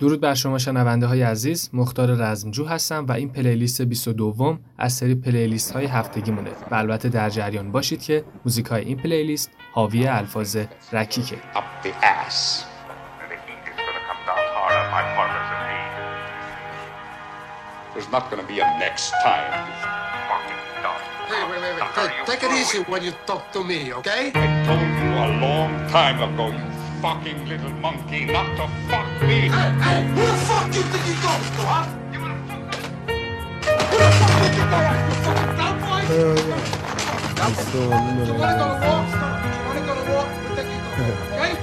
درود بر شما شنونده های عزیز مختار رزمجو هستم و این پلیلیست 22 از سری پلیلیست های هفتگی مونه و البته در جریان باشید که موزیک های این پلیلیست حاوی الفاظ رکیکه There's not gonna be a next time. Hey, wait, wait, wait. Take, take it easy when you talk to me, okay? I told you a long time ago, you fucking little monkey not to fuck me. Hey, hey, who the fuck you think you talking to, huh? You wanna fuck Who the fuck you think you talking to, fucking cowboy? Hell yeah. I'm still in the middle. You wanna go to war? You wanna go to war? We'll take you to war, okay?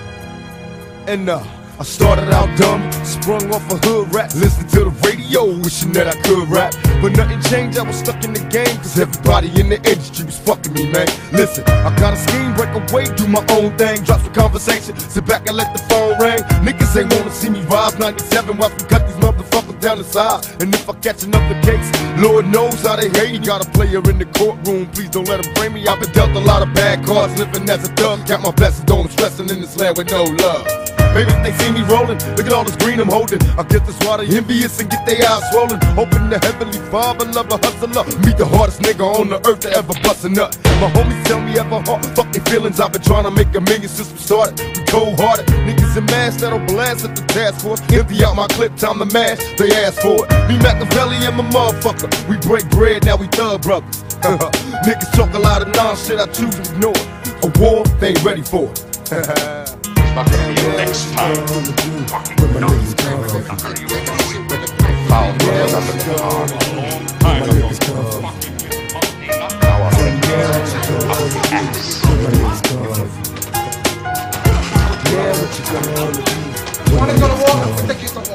And uh. I started out dumb, sprung off a hood rat, listening to the radio, wishing that I could rap. But nothing changed, I was stuck in the game, cause everybody in the industry was fucking me, man. Listen, I got a scheme, break away, do my own thing, drop some conversation, sit back and let the phone ring. Niggas ain't wanna see me rise 97, watch me cut these motherfuckers down the side. And if I catch another case, Lord knows how they hate. Got a player in the courtroom, please don't let him bring me. I've been dealt a lot of bad cards, living as a thug. Got my blessings, don't stressing in this land with no love. Maybe they see me rolling, look at all this green I'm holding. I get this water envious and get their eyes swollen. Hoping the heavenly father love a hustler. Meet the hardest nigga on the earth to ever bust a nut. My homies tell me ever hard, fuck their feelings. I've been trying to make a million since we started. We cold hearted, niggas in masks that'll blast at the task force. Empty out my clip, time to mash, they ask for it. Me Machiavelli and my motherfucker. We break bread, now we thug brothers. niggas talk a lot of nonsense, I choose to ignore. A war, they ain't ready for it. ago. Now I'm. Yeah, what you gonna do? Go to war? Take you to war?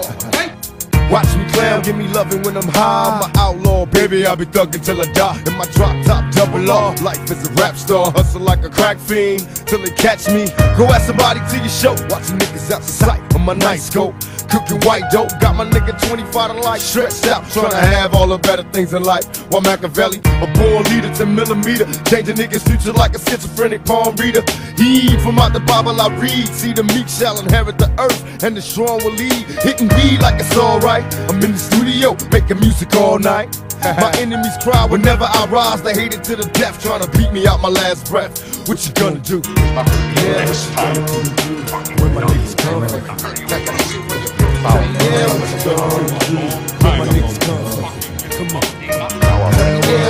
Watch me clown, give me loving when I'm high. I'm an outlaw, baby. I'll be thugging till I die. In my drop top, double R. Life is a rap star, hustle like a crack fiend till they catch me. Go ask somebody to your show. Watching niggas out of sight on my night scope. Cooking white dope, got my nigga 25 to life stretched out, trying to have all the better things in life. While Machiavelli, a born leader, 10 millimeter, changing niggas' future like a schizophrenic palm reader. He from out the Bible I read, see the meek shall inherit the earth, and the strong will lead. Hitting me like it's alright. I'm in the studio, making music all night. my enemies cry whenever I rise. They hate it to the death, trying to beat me out my last breath. What you gonna do? Yeah, what you gonna do? When my niggas come. Yeah, what you gonna do? Where my niggas come Come on. Yeah,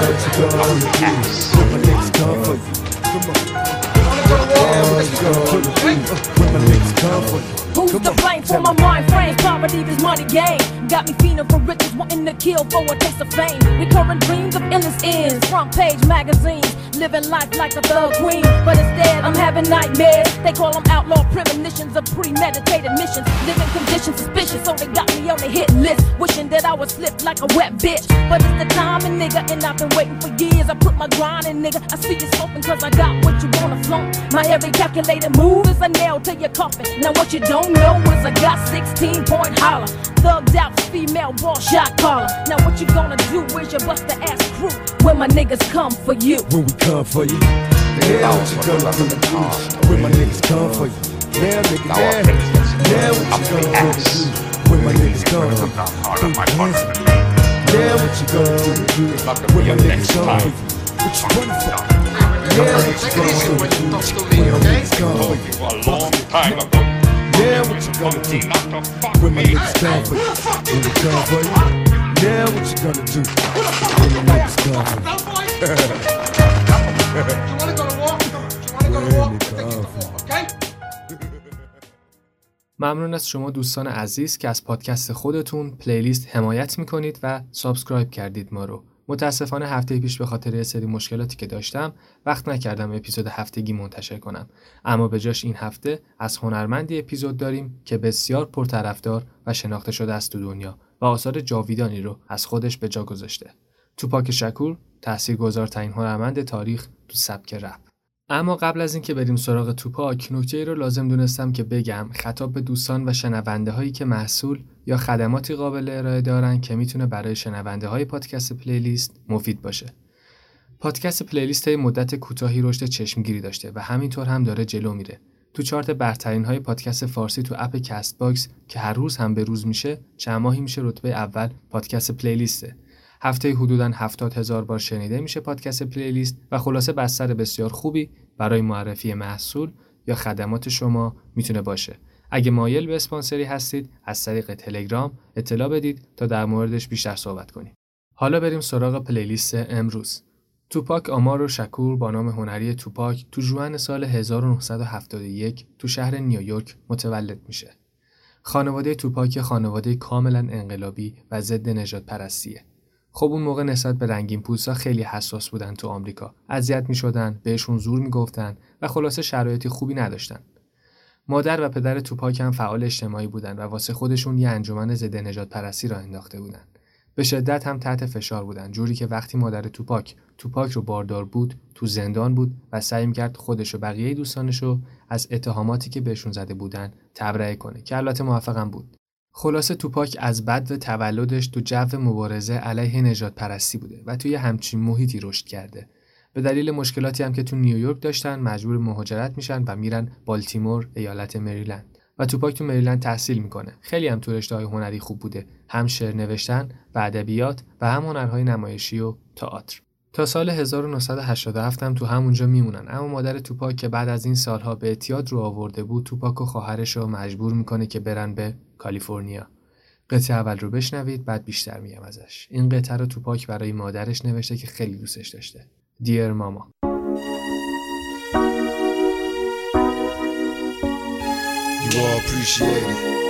what you gonna do? Where my niggas come for you? Come on. Come? Who's to blame for my mind frame? Poverty, this money game. Got me feeling for riches, wanting to kill for a taste of fame. Recurring dreams of endless ends. Front page magazines. Living life like a thug queen. But instead, I'm having nightmares. They call them outlaw premonitions of premeditated missions. Living conditions suspicious, so they got me on the hit list. Wishing that I would slip like a wet bitch. But it's the timing, nigga, and I've been waiting for years. I put my grind in, nigga. I see you smoking cause I got what you wanna flaunt. My every calculated move is a nail to your coffin. Now what you don't know is I got 16 point holler. Thugged out female ball shot caller. Now what you gonna do? Where's your buster ass crew? When my niggas come for you. When we come for you. Yeah, what you gonna do? When my niggas come for you. Yeah, nigga, yeah. Yeah, what you gonna do? When my niggas come for you. Yeah, what you gonna do? When my niggas come for you. What you running for? ممنون از شما دوستان عزیز که از پادکست خودتون پلیلیست حمایت می‌کنید و سابسکرایب کردید ما رو. متاسفانه هفته پیش به خاطر یه سری مشکلاتی که داشتم وقت نکردم اپیزود هفتگی منتشر کنم. اما به جاش این هفته از هنرمندی اپیزود داریم که بسیار پرطرفدار و شناخته شده است تو دنیا و آثار جاویدانی رو از خودش به جا گذاشته. توپاک شکور تاثیرگذارترین هنرمند تاریخ تو سبک رپ. اما قبل از اینکه بریم سراغ توپاک نکته ای رو لازم دونستم که بگم خطاب به دوستان و شنونده هایی که محصول یا خدماتی قابل ارائه دارن که می‌تونه برای شنونده های پادکست پلیلیست مفید باشه. پادکست پلیلیست مدت کوتاهی رشد چشمگیری داشته و همینطور هم داره جلو میره. تو چارت برترین های پادکست فارسی تو اپ کست باکس که هر روز هم به روز میشه چند ماهی میشه رتبه اول پادکست پلیلیسته هفته حدودا 70 هزار بار شنیده میشه پادکست پلیلیست و خلاصه بستر بسیار خوبی برای معرفی محصول یا خدمات شما می‌تونه باشه اگه مایل به اسپانسری هستید از طریق تلگرام اطلاع بدید تا در موردش بیشتر صحبت کنیم حالا بریم سراغ پلیلیست امروز توپاک آمار و شکور با نام هنری توپاک تو جوان سال 1971 تو شهر نیویورک متولد میشه. خانواده توپاک خانواده کاملا انقلابی و ضد نجات پرستیه. خب اون موقع نسبت به رنگین پوستا خیلی حساس بودن تو آمریکا. اذیت می‌شدن، بهشون زور می‌گفتن و خلاصه شرایطی خوبی نداشتن. مادر و پدر توپاک هم فعال اجتماعی بودن و واسه خودشون یه انجمن ضد نجات پرستی را انداخته بودن. به شدت هم تحت فشار بودن جوری که وقتی مادر توپاک توپاک رو باردار بود تو زندان بود و سعی می‌کرد خودش و بقیه دوستانش رو از اتهاماتی که بهشون زده بودن تبرئه کنه که البته موفقم بود خلاصه توپاک از بد و تولدش تو جو مبارزه علیه نجات پرستی بوده و توی همچین محیطی رشد کرده. به دلیل مشکلاتی هم که تو نیویورک داشتن مجبور مهاجرت میشن و میرن بالتیمور ایالت مریلند. و توپاک تو مریلند تحصیل می‌کنه. خیلی هم تو رشته های هنری خوب بوده. هم شعر نوشتن و ادبیات و هم هنرهای نمایشی و تئاتر. تا سال 1987 هم تو همونجا میمونن. اما مادر توپاک که بعد از این سالها به اعتیاد رو آورده بود توپاک و خواهرش رو مجبور می‌کنه که برن به کالیفرنیا. قطعه اول رو بشنوید بعد بیشتر میگم ازش. این قطعه رو توپاک برای مادرش نوشته که خیلی دوستش داشته. دیر ماما You all appreciate it.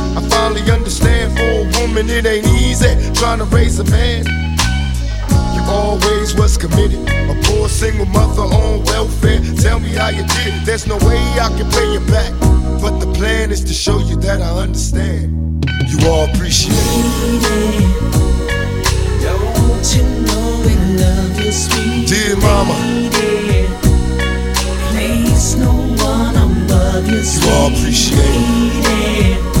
I finally understand for a woman it ain't easy trying to raise a man. You always was committed, a poor single mother on welfare. Tell me how you did it. There's no way I can pay you back, but the plan is to show you that I understand. You all appreciate it. Don't you know we love you, sweet Dear mama. lady? Place no one above you, You all appreciate it.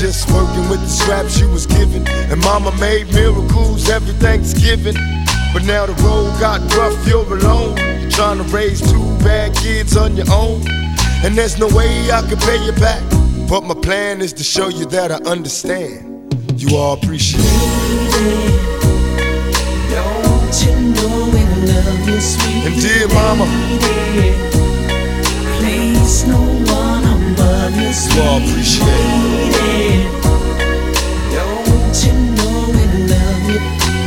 Just working with the scraps you was given. And mama made miracles every Thanksgiving. But now the road got rough, you're alone. You're trying to raise two bad kids on your own. And there's no way I can pay you back. But my plan is to show you that I understand. You all appreciate it. Don't you know we love you, sweet And dear mama. lady? Place no one above you, sweet You all appreciate it.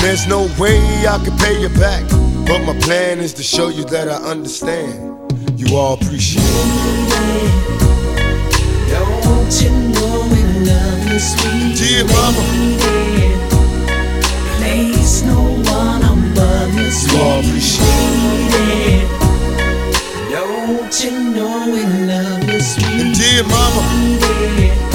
There's no way I can pay you back. But my plan is to show you that I understand. You all appreciate it. Don't you know we love you, sweet Dear mama. Place no one above you, sweet You all appreciate lady. Don't you know we love you, sweet dear mama.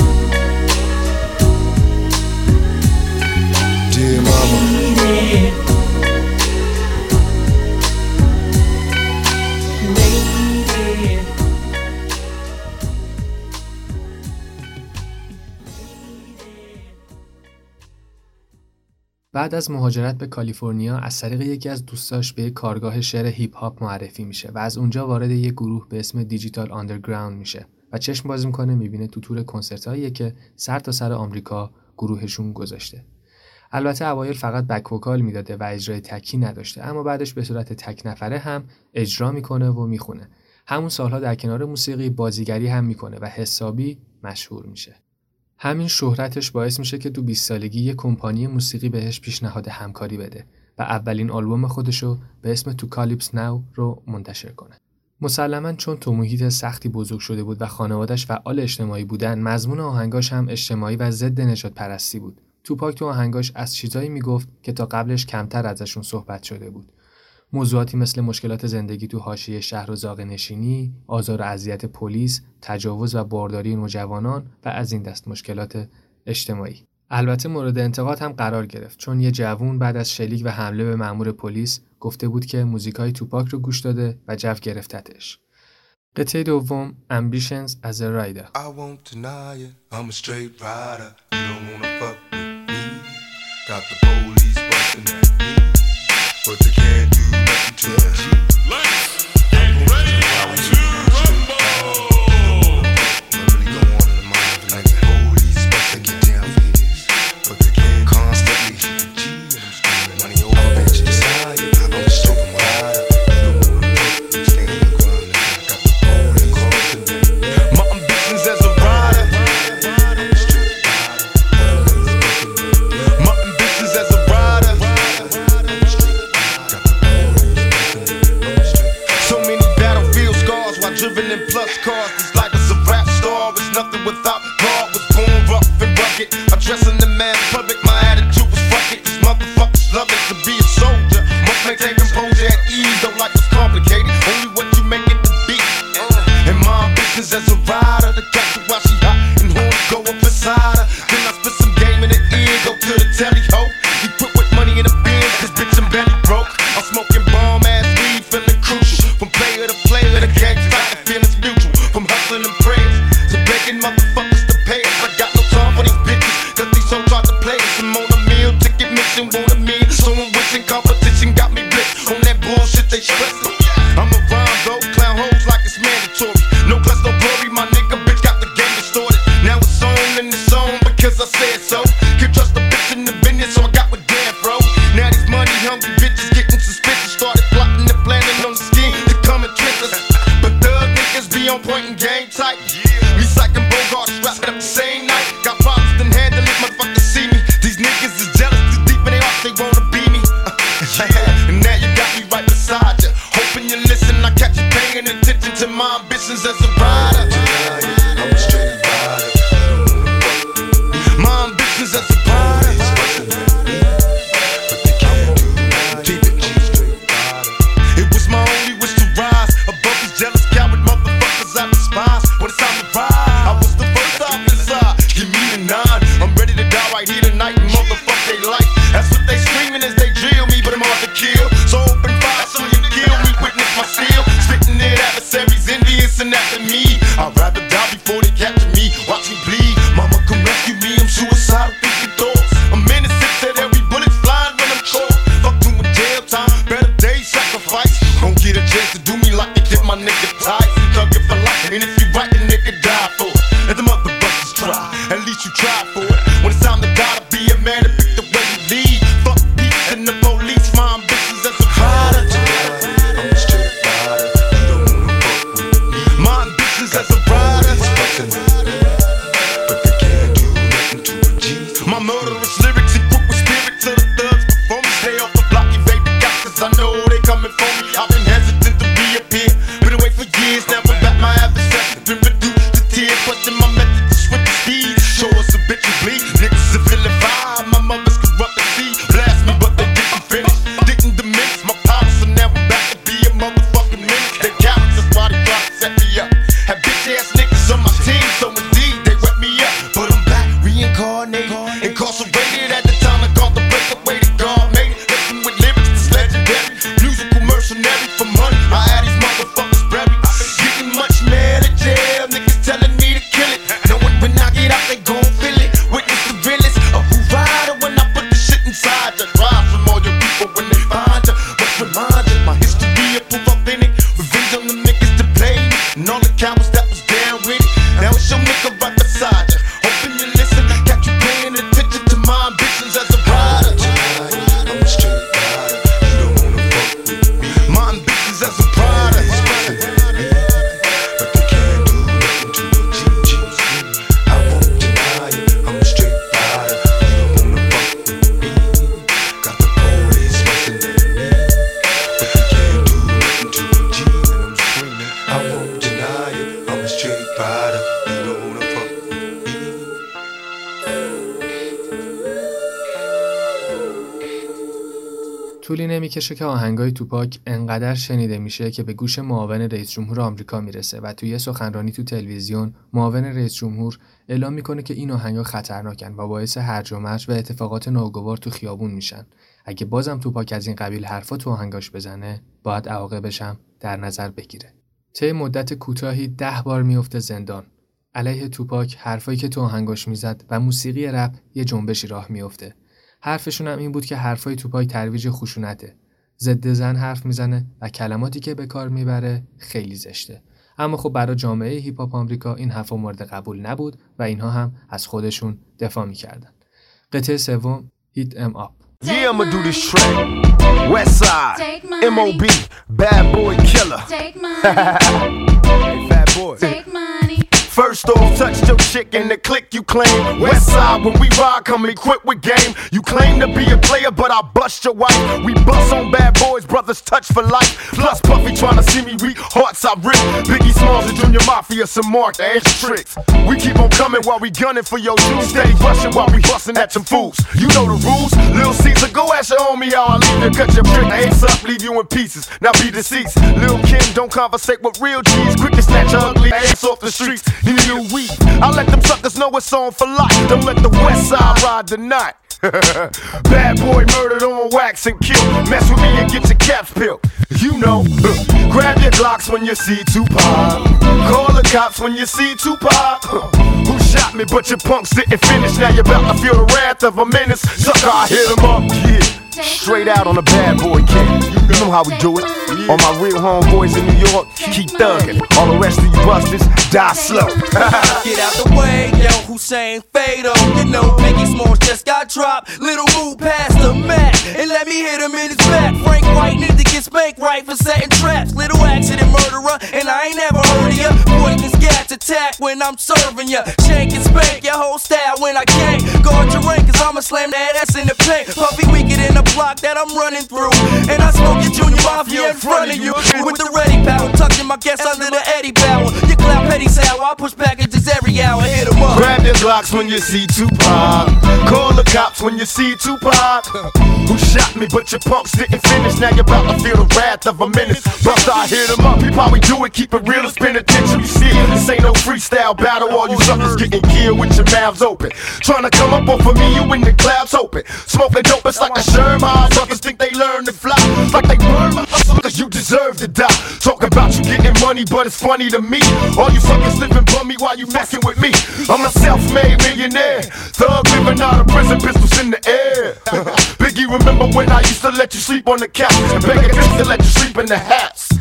بعد از مهاجرت به کالیفرنیا از طریق یکی از دوستاش به کارگاه شعر هیپ هاپ معرفی میشه و از اونجا وارد یک گروه به اسم دیجیتال آندرگراوند میشه و چشم باز می‌کنه می‌بینه تو تور کنسرت که سر تا سر آمریکا گروهشون گذاشته. البته اوایل فقط بک وکال می‌داده و اجرای تکی نداشته اما بعدش به صورت تک نفره هم اجرا می‌کنه و می‌خونه همون سالها در کنار موسیقی بازیگری هم می‌کنه و حسابی مشهور میشه همین شهرتش باعث میشه که تو 20 سالگی یه کمپانی موسیقی بهش پیشنهاد همکاری بده و اولین آلبوم خودشو به اسم تو کالیپس ناو رو منتشر کنه. مسلما چون تو محیط سختی بزرگ شده بود و خانوادش فعال اجتماعی بودن مضمون آهنگاش هم اجتماعی و ضد نجات پرستی بود. توپاک تو آهنگاش از چیزایی می‌گفت که تا قبلش کمتر ازشون صحبت شده بود. موضوعاتی مثل مشکلات زندگی تو حاشیه شهر و زاغ نشینی، آزار و اذیت پلیس، تجاوز و بارداری نوجوانان و از این دست مشکلات اجتماعی. البته مورد انتقاد هم قرار گرفت چون یه جوون بعد از شلیک و حمله به مأمور پلیس گفته بود که موزیکای توپاک رو گوش داده و جو گرفتتش. قطعه دوم Ambitions as a Rider I won't deny it. I'm a straight rider. You don't wanna fuck. Got the police busting at me, but they can't do nothing to me. To my ambitions as a rider. طولی نمی‌کشه که آهنگای توپاک انقدر شنیده میشه که به گوش معاون رئیس جمهور آمریکا می‌رسه و توی سخنرانی تو تلویزیون معاون رئیس جمهور اعلام می‌کنه که این آهنگا خطرناکن و باعث هرج و مرج و اتفاقات ناگوار تو خیابون میشن. اگه بازم توپاک از این قبیل حرفا تو آهنگاش بزنه باید هم در نظر بگیره. طی مدت کوتاهی ده بار میفته زندان. علیه توپاک حرفایی که تو آهنگاش می‌زد و موسیقی رپ یه جنبشی راه میفته حرفشون هم این بود که حرفای توپاک ترویج خشونته. ضد زن حرف می‌زنه و کلماتی که به کار می‌بره خیلی زشته اما خب برای جامعه هیپ هاپ آمریکا این حرفا مورد قبول نبود و اینها هم از خودشون دفاع می‌کردن قطعه سوم هیت ام آپ Yeah, I'ma do this track. West Side, MOB, Bad Boy Killer. Take hey, Fat Boy. Take money. First off, touch your chick in the click you claim. West side, when we ride, come equipped with game. You claim to be a player, but I bust your wife. We bust on bad boys, brothers touch for life. Plus, Puffy tryna see me weak, hearts I rip. Biggie Smalls and Junior Mafia, some mark ass tricks. We keep on coming while we gunning for your juice. Steady rushing while we busting at some fools. You know the rules. Lil Cease, go ask your homie I leave you. Cut your prick, ace up, leave you in pieces. Now be deceased. Lil Kim, don't conversate with real G's. Quick to snatch ugly ass off the streets. New weed. I let them suckers know it's on for life. Don't let the west side ride the night. Bad boy murdered on wax and killed. Mess with me and get your caps peeled. You know, grab your Glocks when you see Tupac. Call the cops when you see Tupac. Who shot me? But your punks didn't finish. Now you're about to feel the wrath of a menace. Sucker, I hit him up. Yeah. Straight out on a bad boy kid. You know how we do it. Mm. All my real homeboys in New York, keep thugging. All the rest of you busters, die slow. Get out the way, yo, Hussein Fatal. You know, Biggie Smalls just got dropped. Little move past the mat and let me hit him in his back. Frank White need to get spanked right for setting traps. Little accident murderer, and I ain't never heard of ya. Poisonous gas attack when I'm serving ya. Shank and spank your whole style when I can't. Guard your rank, cause I'ma slam that ass in the paint. Puffy weaker in the block that I'm running through. And I smoke your junior mafia in front of you. With the ready power, tucked in my guess under the Eddie Bauer. You cloud petty sour, I push packages every hour, Hit hit 'em up. Grab your Glocks when you see Tupac. Call the cops when you see Tupac. Who shot me, but your punks didn't finish. Now you're about to feel the wrath of a menace. Buster, I hit 'em up. How we do it, keep it real, it's penitentiary. See, this ain't no freestyle battle. All you suckers getting killed with your mouths open. Trying to come up off of me, you in the clouds open. Smoking dope, it's like a sherm. My brothers think they learn to fly. Like they burn my cause you deserve to die. Talk about you getting money, but it's funny to me. All you suckers living bummy while you messing with me. I'm a self-made millionaire. Thug living out of prison, pistols in the air. Biggie, remember when I used to let you sleep on the couch and beg a to let you sleep in the house.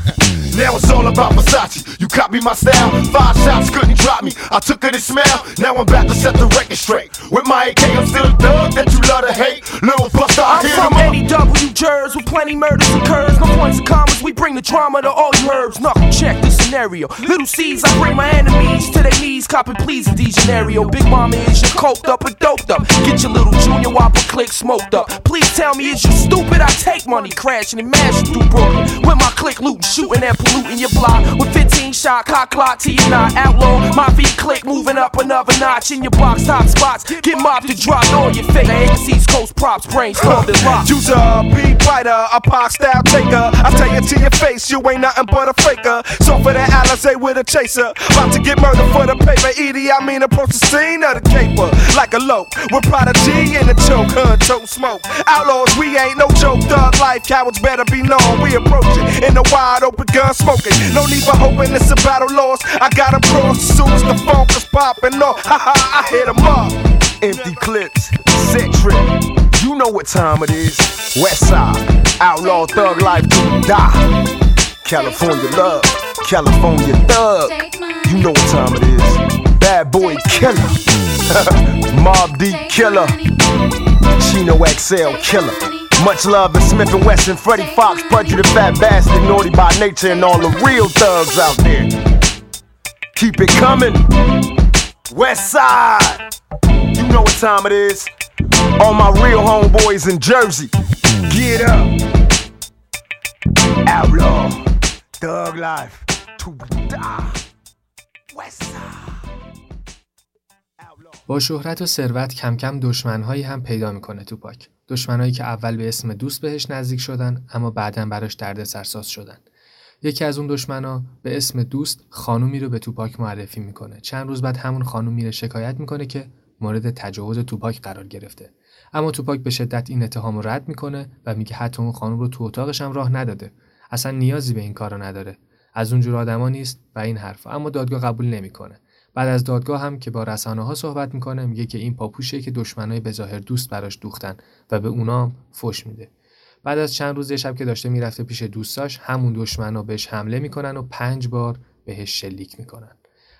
Now it's all about Versace. You copy my style. Five shots couldn't drop me. I took it and smell. Now I'm about to set the record straight. With my AK, I'm still a thug that you love to hate. Little buster, I I'm from up. W. Jers with plenty murders occurs. No points and commas, we bring the drama to all you herbs. Knuckle check the scenario. Little C's, I bring my enemies to their knees, copping please in Degenario. Big mama is you coked up and doped up. Get your little junior whopper click smoked up. Please tell me, is you stupid? I take money crashing and mashing through Brooklyn. With my click looting, shooting and polluting your block. With 15 shot, cock clock to your. Outlaw, my feet click, moving up another notch in your box top spots. Get mobbed to drop all your fake. The East Coast props, brains, stormed and locked. You's a beat writer, a pop style taker. I tell you to your face, you ain't nothing but a faker. So for that Alizé with a chaser, about to get murdered for the paper. Edie, I mean approach the scene of the caper like a lope with prodigy in the choke, hun, choke smoke. Outlaws, we ain't no joke. Thug life, cowards better be known. We approach it in the wide open gun smoking. No need for hoping it's a battle lost. I got 'em crossed as soon as the funk is popping off. Ha ha, I hit 'em up. Empty clips, set trip. You know what time it is. West side, outlaw thug life to die. California love, California thug. You know what time it is. Bad boy killer, Mobb Deep killer, Chino XL killer. Much love to Smith and Wesson, Freddie Fox, Prejudice, Fat Bastard, Naughty by Nature, and all the real thugs out there. Keep it coming. West Side. You know what time it is. All my real homeboys in Jersey. Get up. Outlaw. Thug life. To die. West Side. با شهرت و ثروت کم کم دشمنهایی هم پیدا می‌کنه توپاک دشمنایی که اول به اسم دوست بهش نزدیک شدن اما بعدا براش درد سرساز شدن. یکی از اون دشمنا به اسم دوست خانومی رو به توپاک معرفی می‌کنه. چند روز بعد همون خانوم میره شکایت می‌کنه که مورد تجاوز توپاک قرار گرفته. اما توپاک به شدت این اتهام رو رد می‌کنه و میگه حتی اون خانم رو تو اتاقش هم راه نداده. اصلا نیازی به این کارو نداره. از اونجور آدما نیست و این حرف اما دادگاه قبول نمی‌کنه. بعد از دادگاه هم که با رسانه ها صحبت می‌کنه میگه که این پاپوشه که دشمنای به ظاهر دوست براش دوختن و به اونام فش میده. بعد از چند روز شب که داشته می‌رفته پیش دوستاش همون دشمنا بهش حمله می‌کنن و پنج بار بهش شلیک می‌کنن.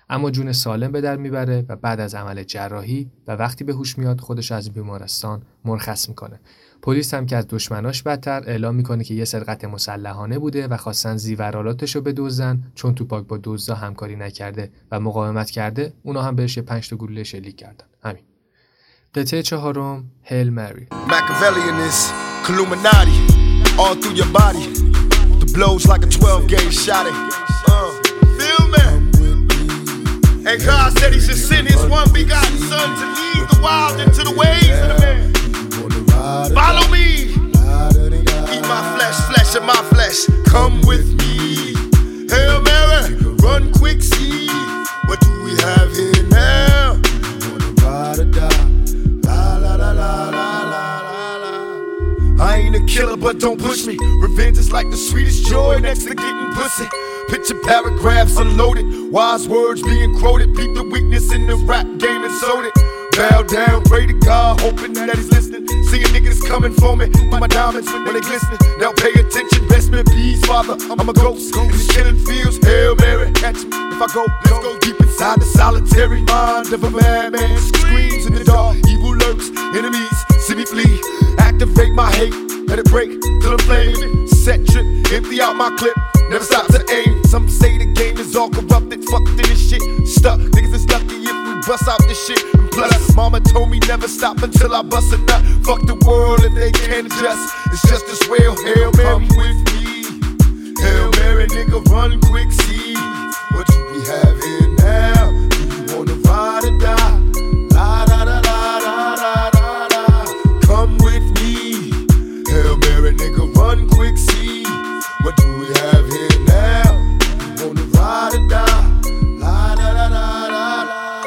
اما جون سالم به در می‌بره و بعد از عمل جراحی و وقتی به هوش میاد خودش از بیمارستان مرخص می‌کنه پلیس هم که از دشمناش بدتر اعلام می‌کنه که یه سرقت مسلحانه بوده و خواستن زیورالاتش رو بدزدن چون توپاک با دزدا همکاری نکرده و مقاومت کرده اونا هم بهش یه پنج تا گلوله شلیک کردن همین قطعه چهارم هیل مری all through your body. The blows like a 12 gauge shot. And God said He should send His one begotten Son to lead the wild into the ways of the man. Follow me. Eat my flesh, flesh of my flesh. Come with me. Hail Mary, run quick, see. What do we have here now? I ain't a killer, but don't push me. Revenge is like the sweetest joy next to getting pussy. Picture paragraphs unloaded, wise words being quoted. Beat the weakness in the rap game and sold it. Bow down, pray to God, hoping that he's listening. Seeing niggas coming for me, my diamonds when they glistening. Now pay attention, best me peace, father. I'm a ghost in these killing fields. Hail Mary, catch me if I go. Let's go deep inside the solitary mind of a madman. Screams in the dark, evil lurks, enemies see me flee. Activate my hate, let it break till I'm flaming. Set trip, empty out my clip. Never stop to aim. Some say the game is all corrupted. Fucked in this shit. Stuck. Niggas is lucky if we bust out this shit. And plus, mama told me never stop until I bust a nut. Fuck the world if they can't adjust. It's just as well. Hail Mary with me. Hail Mary, nigga, run quick, see. What we have here now? Do you wanna ride or die? La da da da da da da. Come with me. Hail Mary, nigga, run quick, see. What do we have here now? You wanna ride or die? La da da da da.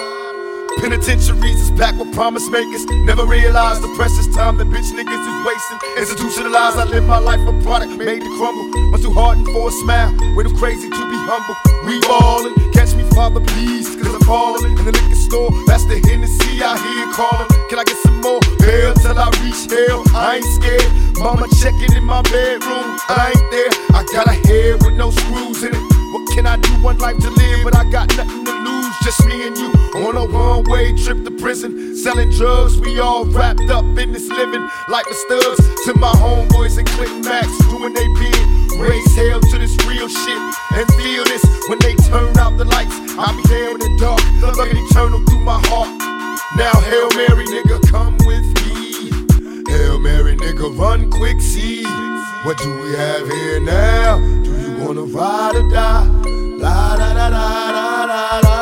Penitentiaries is packed with promise makers. Never realized the precious time that bitch niggas is wasting. Institutionalized, I live my life a product made to crumble. Much too hardened for a smile. Way too crazy to be humble. We ballin', catch me, father, please, cause I'm falling. In the liquor store, that's the Hennessy I hear calling. Can I get some more? Hell till I reach hell. I ain't scared. Mama checking in my bedroom. I ain't there. I got a head with no screws in it. What can I do? One life to live, but I got nothing to lose. Just me and you on a one way trip to prison. Selling drugs, we all wrapped up in this living. Like the studs to my homeboys and Clinton Max doing they bid. Raise hell to this real shit and feel this when they turn out the lights. I'll be there in the dark, looking eternal through my heart. Now, Hail Mary, nigga, come with me. Hail Mary, nigga, run quick, see. What do we have here now? Do you wanna ride or die? La da da da da da.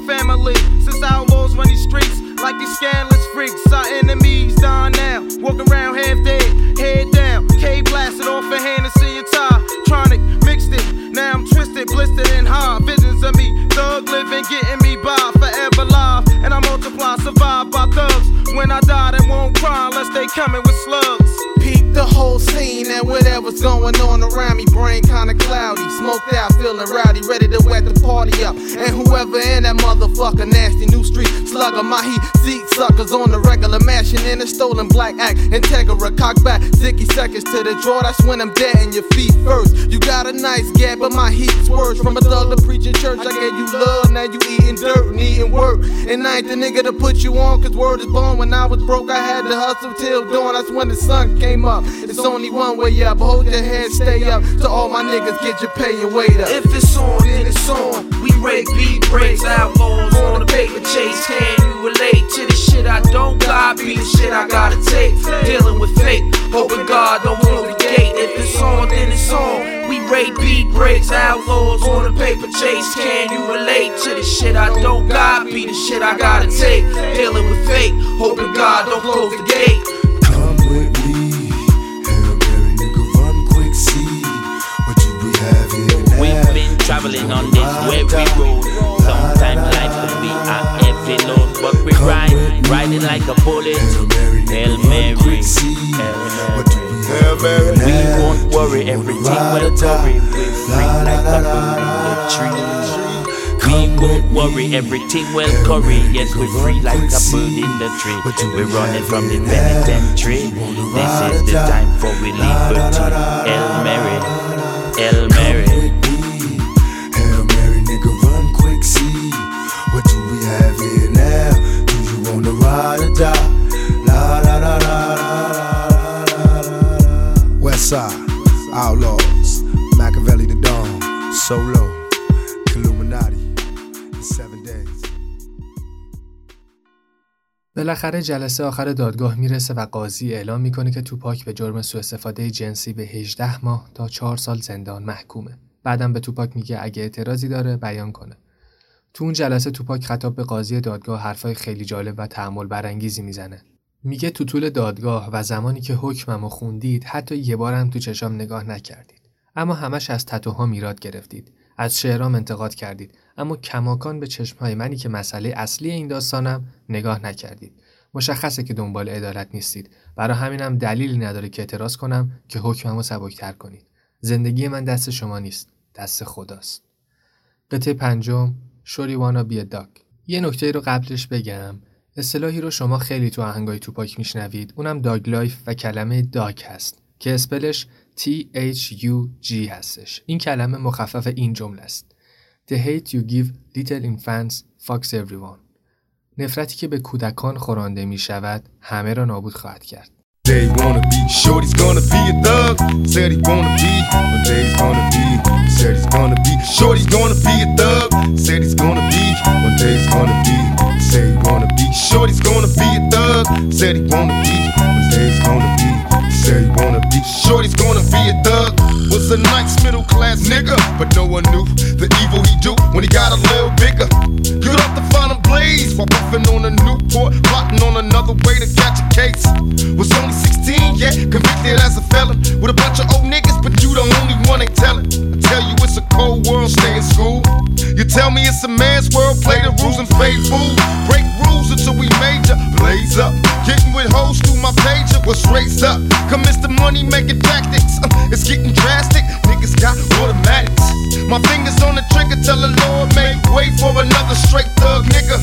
Family. Since outlaws run these streets like these scandalous freaks. Our enemies dying now. Walking around half dead, head down. K blasted off a Hennessy and see your. Tronic mixed it. Now I'm twisted, blistered, and high. Visions of me, thug living, getting me by. Forever live. And I multiply, survive by thugs. When I die, they won't cry unless they coming with slugs. Whole scene and whatever's going on around me. Brain kinda cloudy, smoked out, feeling rowdy, ready to wet the party up. And whoever in that motherfucker, nasty new street slugger, my heat seat suckers on the regular, mashing in a stolen black act. Integra, cock back, zicky seconds to the draw. That's when I'm dead in your feet first. You got a nice gap, but my heat's worse. From a thug to preaching church, I gave you love, now you eating dirt and eating work. And I ain't the nigga to put you on, cause word is born. When I was broke, I had to hustle till dawn. That's when the sun came up. It's only one way up. Hold your head, stay up. To all my niggas, get your pay and weight up. If it's on, then it's on. We break beat breaks, outlaws on the paper chase. Can you relate to the shit I don't got? Be the shit I gotta take. Dealing with fate, hoping God don't close the gate. If it's on, then it's on. We rate beat breaks, outlaws on the paper chase. Can you relate to the shit I don't got? Be the shit I gotta take. Dealing with fate, hoping God don't close the gate. Traveling on this weary road. Sometimes life can be a heavy load, but we ride, riding like a bullet. Hail Mary, Hail Mary, quick, see what do we have here We now. won't worry, everything will worry. We're free like a bird in the tree. We won't worry, everything will curry. Yes, we're free like a bird in the tree. We're running from the penitentiary. This is the time for we liberty. El Mary, El Mary. You wanna ride or die? La la la la la la la la. West Side, Outlaws, Machiavelli the Dawn, Solo. بالاخره جلسه آخر دادگاه می‌رسه و قاضی اعلام می‌کنه که توپاک به جرم سوء استفاده جنسی به 18 ماه تا 4 سال زندان محکومه. بعدم به توپاک میگه اگه اعتراضی داره بیان کنه. تو اون جلسه توپاک خطاب به قاضی دادگاه حرفای خیلی جالب و تحمل برانگیزی می‌زنه. میگه تو طول دادگاه و زمانی که حکممو خوندید حتی یه بارم تو چشام نگاه نکردید. اما همش از تتوها میراد گرفتید. از شعرام انتقاد کردید اما کماکان به چشمهای منی که مسئله اصلی این داستانم نگاه نکردید. مشخصه که دنبال عدالت نیستید. برای همینم دلیلی نداره که اعتراض کنم که حکممو سبکتر کنید. زندگی من دست شما نیست. دست خداست. قطعه پنجم شوری وانا بی داگ یه نکته رو قبلش بگم. اصطلاحی رو شما خیلی تو آهنگای توپاک میشنوید. اونم داگ لایف و کلمه داگ هست. که اسپلش T H U G هستش. این کلمه مخفف این جمله است. The hate you give little infants fucks everyone. نفرتی که به کودکان خورانده می شود همه را نابود خواهد کرد. They wanna be, Shorty's gonna be a thug. Said he wanna be, one day he's gonna be. Said he's gonna be, Shorty's gonna be a thug. Said he's gonna be, one day he's gonna be. Say he wanna be, Shorty's gonna be a thug. Said he wanna be, one day he's gonna be. Say he wanna be, Shorty's gonna be a thug. Was a nice middle class nigga, but no one knew the evil he do when he got a little bigger. Good off the final blaze while puffing on a Newport, plotting on another way to catch a case. Was only 16, yeah, convicted as a felon with a bunch of old niggas, but you the only one ain't telling. I tell you it's a cold world, stay in school. You tell me it's a man's world, play the rules and fade fool. Break rules until we major, blaze up. Getting with hoes through my pager, was raised up? Commence the money making tactics. Uh, it's getting drastic, niggas got automatics. My fingers on the trigger, tell the Lord make way for another straight thug nigga.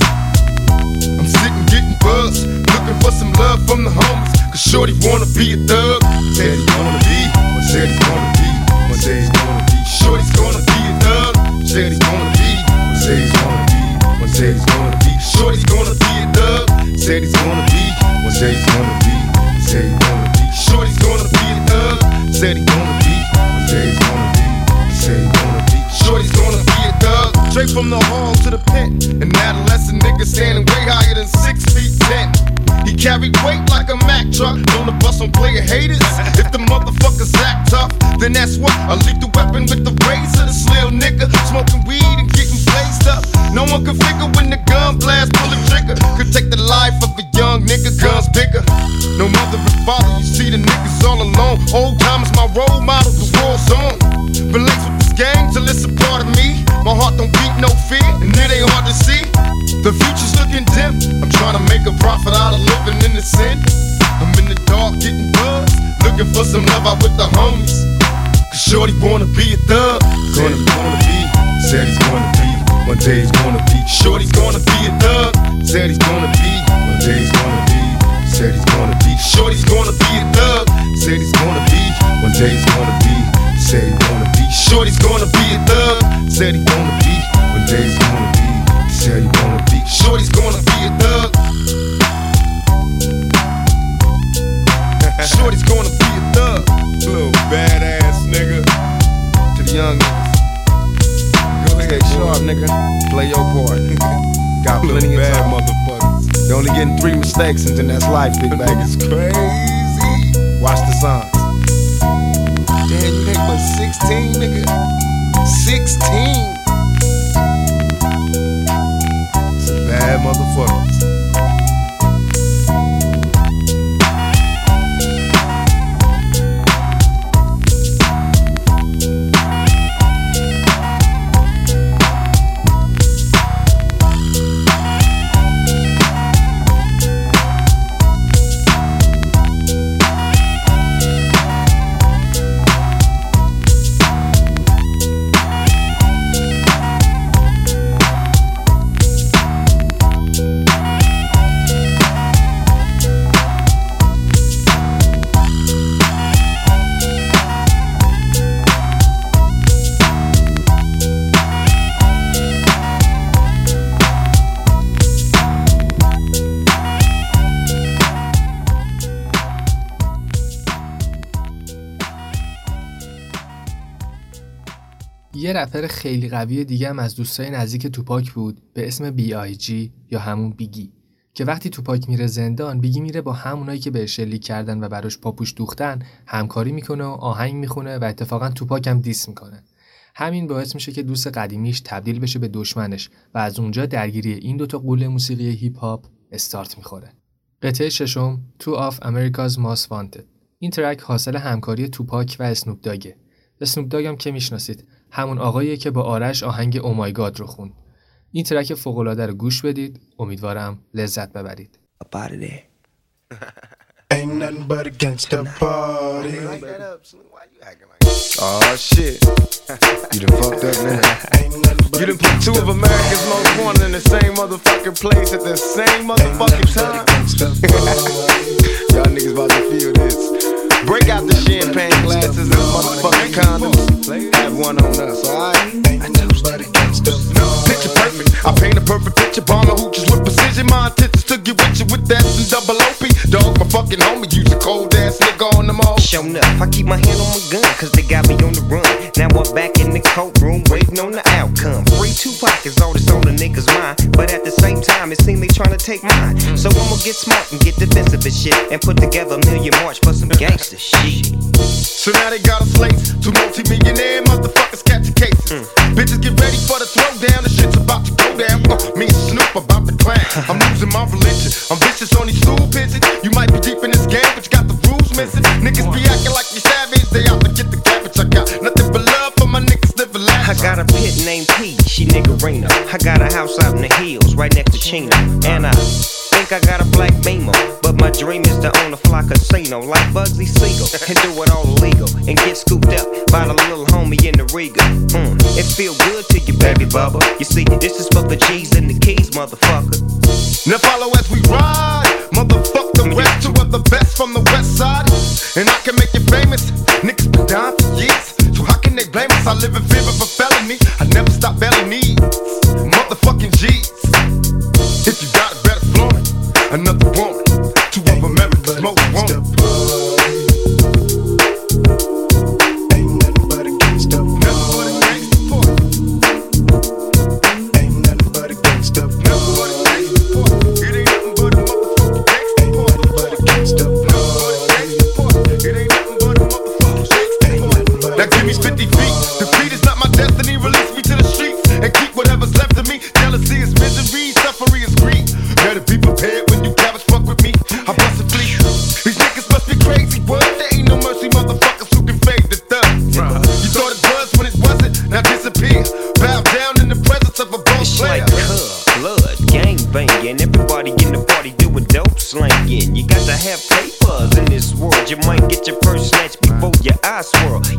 I'm sitting getting buzzed, looking for some love from the homies. Cause Shorty wanna be a thug. Said he wanna be, one said he's gonna be, one day he's gonna be. Shorty's gonna be a thug. Said he's gonna be, one said he's gonna be, one said he's gonna be. Shorty's gonna be a thug. Said he's gonna be, one said he's gonna be, said he's gonna be. Shorty's gonna be a thug. Said he's gonna be, he's gonna be, said he's gonna be. Shorty's gonna be a thug. Straight from the hall to the pen. An adolescent nigga standing way higher than six feet ten. He carried weight like a Mack truck. Known to bust on player haters. If the motherfuckers act tough, then that's what I leave the weapon with the razor. This little nigga smoking weed and getting blazed up. No one can figure when the gun blast, No mother and father, you see the niggas all alone. Old time is my role model, the war's on. Been laced with this game till it's a part of me. My heart don't beat no fear, and it ain't hard to see. The future's looking dim. I'm trying to make a profit out of living in the sin. I'm in the dark getting buzzed, looking for some love out with the homies. Cause Shorty wanna be a thug. Gonna wanna be, said he's gonna be. One day he's gonna be. Shorty's gonna be a thug. Said he's gonna be. One day he's gonna be. Said he's gonna be. Shorty's gonna be a thug. Said he's gonna be. One day he's gonna be. Said he's gonna be. Shorty's gonna be a thug. Said he's gonna be. One day he's gonna be. Said he's gonna be. Shorty's gonna be a thug. Shorty's gonna be a thug. Little badass nigga. To the young niggas. Go ahead, sharp nigga. Play your part. Got plenty of bad motherfuckers. They only getting three mistakes, and then that's life, big bag. It's crazy. Watch the signs. Damn, you ain't but 16, nigga. 16. Some bad motherfuckers. یه رپر خیلی قوی دیگه هم از دوستای نزدیک توپاک بود به اسم بی آی جی یا همون بیگی. که وقتی توپاک میره زندان بیگی میره با همونایی که بهش شلیک کردن و براش پاپوش دوختن همکاری می‌کنه و آهنگ می‌خونه و اتفاقا توپاک هم دیس می‌کنه. همین باعث میشه که دوست قدیمیش تبدیل بشه به دشمنش و از اونجا درگیری این دوتا قول موسیقی هیپ هاپ استارت می‌خوره. قطعه ششم تو آف امریکاز ماس وانتد این ترک حاصل همکاری توپاک و اسنوپ داگه اسنوپ داگ هم که می‌شناسید. همون آقاییه که با آرش آهنگ اومایگاد رو خوند این ترک فوق‌العاده رو گوش بدید امیدوارم لذت ببرید Ain't nothing but a gangsta party. Oh shit. You done fucked up now. You done put two of America's most wanted in the same motherfucking place at the same motherfucking time. Y'all niggas about to feel this. Break out the champagne glasses and motherfucking condoms. Have one on us, alright? I. Picture perfect. I paint a perfect picture. Bomber hooches with precision. My intentions to get with you with that and double OP. My fucking homie. Use a cold ass nigga on them all. Shown up, I keep my hand on my gun, cause they got me on the run. Now I'm back in the courtroom, waiting on the outcome. Free two pockets, all this on the niggas' mind. But at the same time, it seems they trying to take mine. So I'ma get smart and get defensive and shit. And put together a million march for some gangster shit. So now they got a slate. Two multi-millionaire motherfuckers catching cases. Bitches get ready for the throwdown. The shit's about to go down. Uh, me Snoop about to clang. I'm losing my religion. I'm vicious on these stool pigeons. You might be deep in this game, but you got the rules missing. Niggas be acting like you savage. They out to get the cabbage. I got nothing but love for my niggas living I got a pit named P, she niggerina. I got a house out in the hills, right next to Chino. And I think I got a black beamer. But my dream is to own a fly casino like Bugsy Siegel. And do it all illegal. And get scooped up by the little homie in the Regal. Mm, it feel good to you, baby bubba. You see, this is for the G's and the keys, motherfucker. Now follow as we ride. Motherfuck the rest, two of the best from the west side. And I can make you famous. Niggas been down for years. So how can they blame us? I live in fear of a felony. I never stop belly needs. Motherfucking G's. If you got it, better flaunt it. Another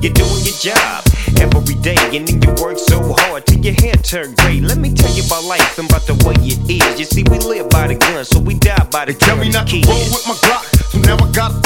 You're doing your job every day, and then you work so hard till your hair turn gray. Let me tell you about life and about the way it is. You see, we live by the gun, so we die by the They tell gun. me not to roll with my Glock, so now I gotta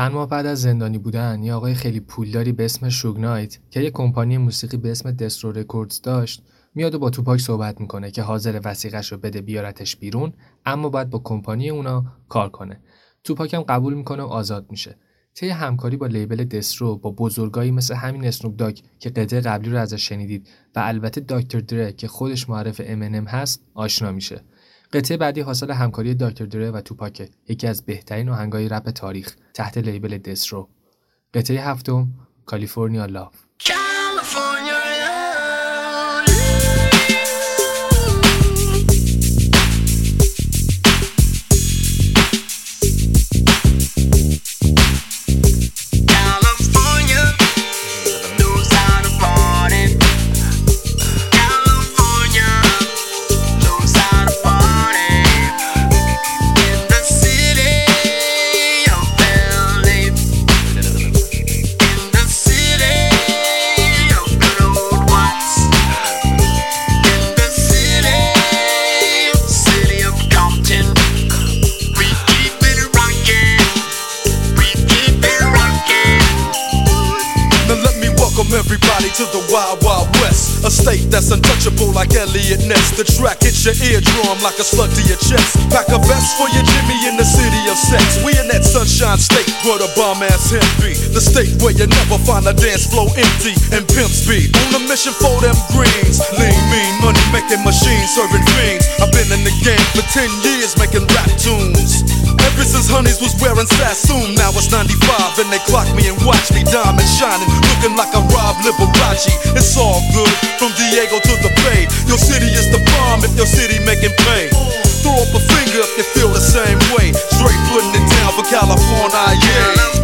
چند ماه بعد از زندانی بودن یه آقای خیلی پولداری به اسم شوگنایت که یه کمپانی موسیقی به اسم دسترو رکوردز داشت میاد و با توپاک صحبت می‌کنه که حاضر وسیقش رو بده بیارتش بیرون اما باید با کمپانی اونا کار کنه. توپاک هم قبول می‌کنه و آزاد میشه. طی همکاری با لیبل دسترو با بزرگایی مثل همین اسنوب داگ که قطعه قبلی رو ازش شنیدید و البته داکتر دره که خودش معرف امنم هست آشنا میشه. قطعه بعدی حاصل همکاری داکتر دره و توپاک یکی از بهترین آهنگای رپ تاریخ تحت لیبل دسترو. قطعه هفتم کالیفرنیا لاف. everybody that's untouchable like Eliot Ness. The track hits your eardrum like a slug to your chest. Pack a vest for your Jimmy in the city of sex. We in that sunshine state where the bomb ass hemp be. The state where you never find a dance floor empty and pimp speed. On a mission for them greens. Lean, mean, money making machines serving fiends. I've been in the game for 10 years making rap tunes. Ever since Honeys was wearing Sassoon, now it's 95 and they clock me and watch me diamond shining, looking like a Rob It's all good from Diego to the Bay. Your city is the bomb if your city making pay. Throw up a finger if you feel the same way. Straight putting it down for California, yeah.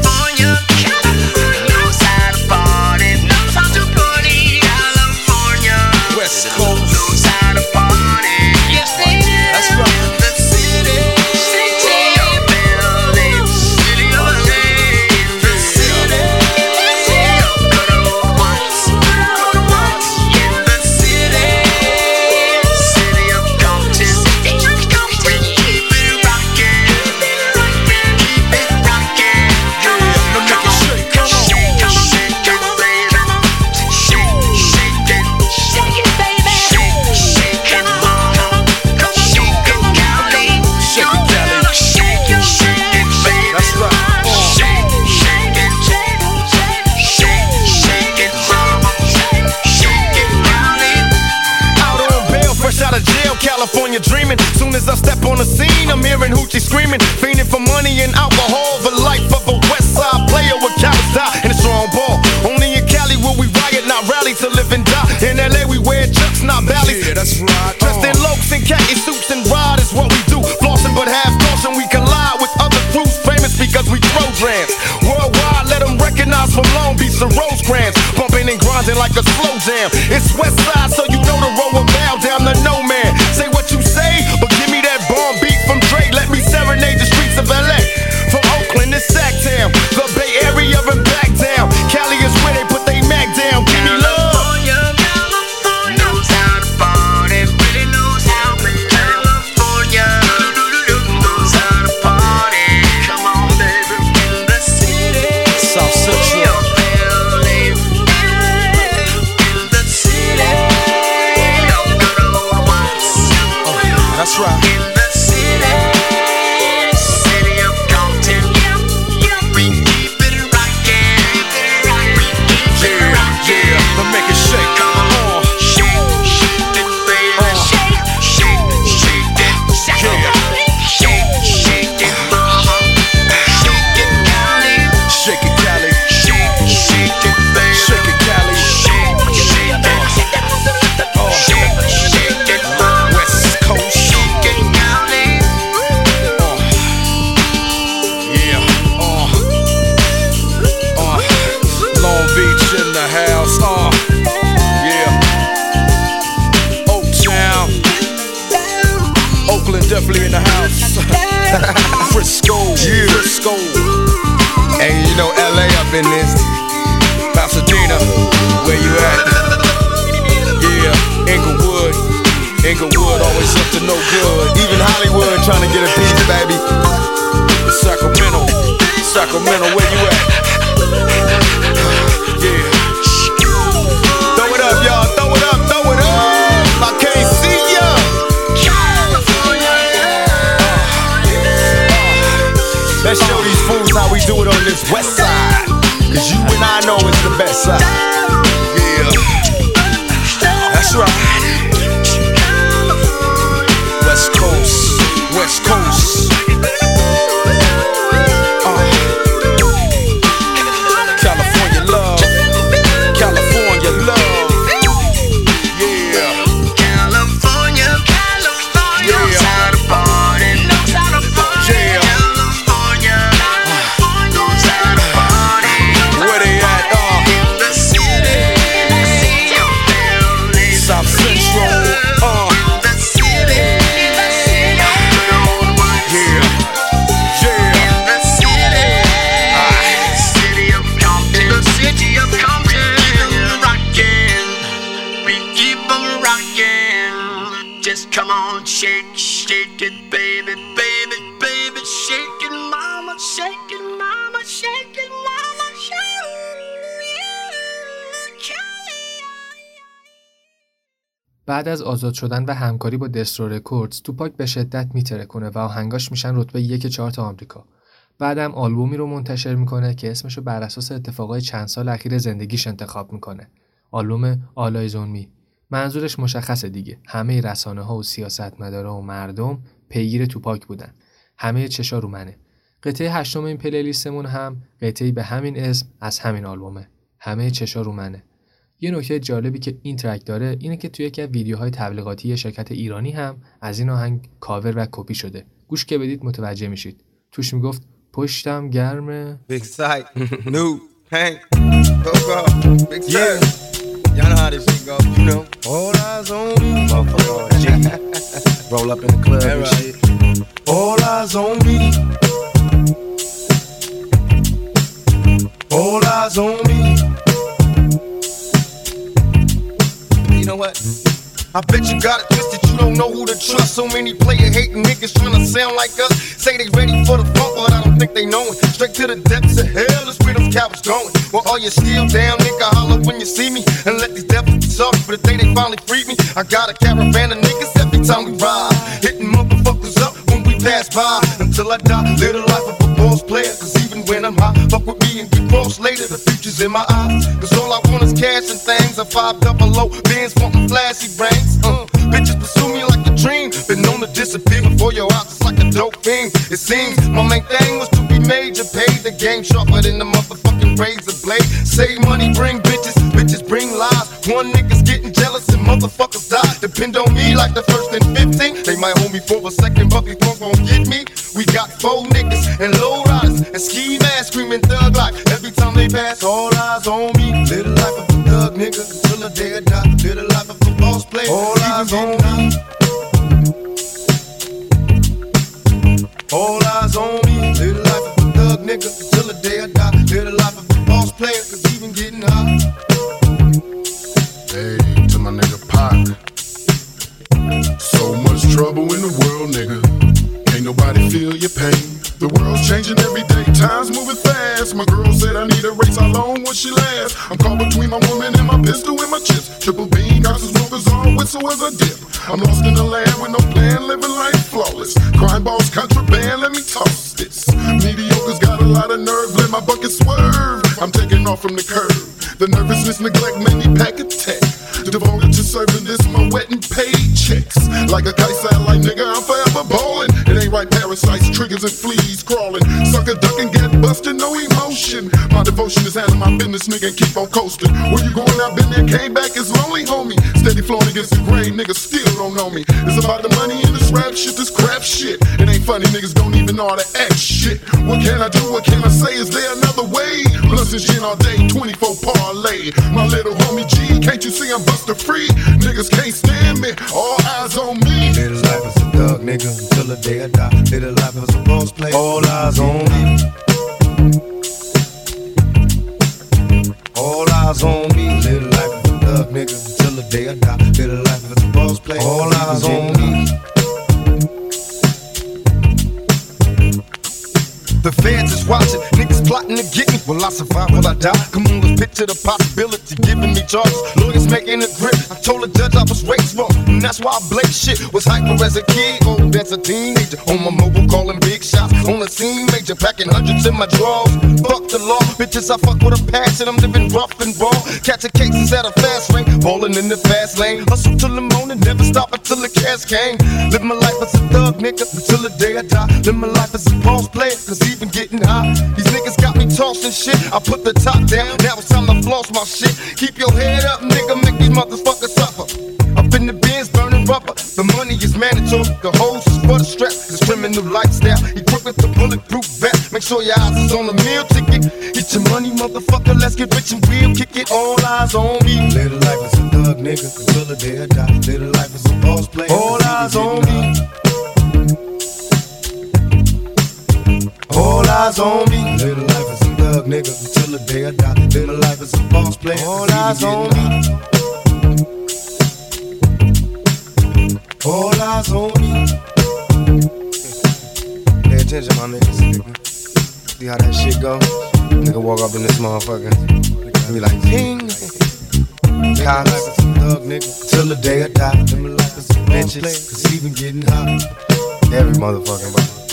On I'm hearing hoochie screaming, fiending for money and alcohol. The life of a West Side player with cowards die and a strong ball. Only in Cali will we riot, not rally to live and die. In LA we wear chucks, not Ballys. Yeah, that's right. Dressed in Uh. Locs and khaki suits and ride is what we do. Flossing but half caution, we collide with other crews famous because we throw drams. Worldwide, let them recognize from Long Beach to Rosecrans. Bumping and grinding like a slow jam. It's West Side, so you آزاد شدن و همکاری با دسترو رکوردز توپاک به شدت میترکونه و آهنگاش میشن رتبه یک چارت آمریکا. بعدم آلبومی رو منتشر می‌کنه که اسمشو بر اساس اتفاقای چند سال اخیر زندگیش انتخاب می‌کنه. آلبوم آلای زونمی منظورش مشخصه دیگه. همه رسانه ها و سیاستمدارا و مردم پیگیر توپاک بودن. همه چشا رو منه. قطعه هشتم این پلیلیستمون هم قطعی به همین اسم از همین آلبومه. همه چشا رو منه. یه نکته جالبی که این ترک داره اینه که توی یکی از ویدیوهای تبلیغاتی شرکت ایرانی هم از این آهنگ کاور و کپی شده گوش که بدید متوجه میشید توش می‌گفت پشتم گرمه Big sight, new, Hank, Coco, big yeah. Y'all know how this shit go, you know. All eyes on me, motherfucker. G. Roll up in the club and shit. All eyes on me. All eyes on me. You know what? I bet you got it twisted, you don't know who to trust. So many player hating niggas trying to sound like us. Say they ready for the funk, but I don't think they know it. Straight to the depths of hell is where them cowards going. Well, all you still down, nigga, holler when you see me. And let these devils be sorry for the day they finally freed me. I got a caravan of niggas every time we ride. Hitting motherfuckers up when we pass by. Until I die, live the life of a boss player. Cause even when I'm high, fuck later. The future's in my eyes. Cause all I want is cash and things. A five double low, bands wanting flashy brains. Uh, bitches pursue me like a dream. Been known to disappear before your eyes, it's like a dope thing. It seems my main thing was to be major, pay the game sharper than the motherfucking razor blade. Save money, bring bitches, bitches bring lies. One nigga's getting jealous and motherfuckers die. Depend on me like the first and 15. They might hold me for a second, but won't get me. We got four niggas and low riders and ski masks screaming thug like every they pass. All eyes on me. Live the life of a thug nigga until the day I die. Live the life of a boss player. All eyes on me. All eyes on me. Live the life of a thug nigga until the day I die. Live the life of a boss player, cause even getting high. Hey, to my nigga Pac. So much trouble in the world, nigga. Ain't nobody feel your pain. The world's changing every day, time's moving fast. My girl said I need a race, how long will she last? I'm caught between my woman and my pistol and my chips. Triple beam, Goss's rovers on, whistle as I dip. I'm lost in the land with no plan, living life flawless. Crime boss, contraband, let me toss this. Mediocre's got a lot of nerve, let my bucket swerve. I'm taking off from the curb. The nervousness, neglect me pack a tech. Devoted to serving this, my wet and paychecks. Like a kite satellite, nigga, I'm forever ballin'. It ain't right, parasites, triggers, and fleas crawling. Sucker ducking, get busted, no emotion. My devotion is out handling my business, nigga, and keep on coasting. Where you going? I've been there, came back, it's lonely, homie. Steady flowing against the grain, niggas still don't know me. It's about the money and this rap shit, this crap shit. It ain't funny, niggas don't even know how to act shit. What can I do? What can I say? Is there another way? Blunts and gin all day, 24 parlay. My little homie G, can't you see I'm buster free? Niggas can't stand me, all eyes on me. Live the life as a thug nigga until the day I die. Live the life as a boss player. All eyes on me. All eyes on me. Live the life a thug nigga until the day I die. Live the life a boss player. All eyes on me. The feds is watching, niggas survive, will I die? Come on, let's picture the possibility. Giving me charges, lawyers making a grip. I told the judge I was raised wrong, and that's why I blame shit. Was hyper as a kid, old as a teenager. On my mobile, calling big shots. On the scene, major, packing hundreds in my drawers. Fuck the law, bitches, I fuck with a passion. I'm living rough and raw. Catching cases at a fast rate, balling in the fast lane. Hustle till the morning, never stop until the cash came. Live my life as a thug, nigga, until the day I die. Live my life as a boss player, cause even getting high. These niggas got me tossing shit. I put the top down, now it's time to floss my shit. Keep your head up, nigga, make these motherfuckers suffer. Up in the bins, burning rubber. The money is mandatory. The hose is for the strap. This criminal lifestyle. Equipped with the bulletproof vest. Make sure your eyes is on the meal ticket. Get your money, motherfucker. Let's get rich and real. Kick it. All eyes on me. Little life is a thug nigga until the day I die. Little life is a boss player. All eyes on me. All eyes on me. Live the life as a thug nigga until the day I die. Live the life as a boss player. All eyes on me. All eyes on me. Pay attention, my niggas. See how that shit go? Nigga walk up in this motherfucker. and Be like, ping. Cops. Thug nigga. Till the day I die. Live my life as a bitches. Cause even getting hot. Every motherfucking body.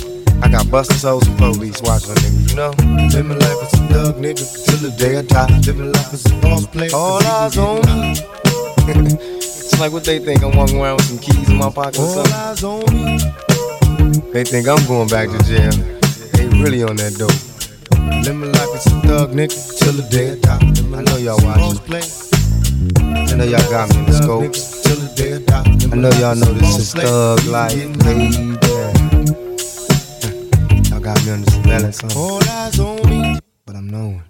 I got busted souls and police watching a nigga, you know? Live my life as a thug nigga. Till the day I die. Live my life as a boss player. All eyes on me. It's like what they think. I'm walking around with some keys in my pocket or All eyes on me. They think I'm going back to jail. They really on that dope. Live my life as a thug nigga. Till the day I die. I know y'all watching. I know y'all got me in the Thug scopes. nigga Till the day I know y'all know this is thug life, baby. Got me on the smell or something. All eyes on me. But I'm knowing.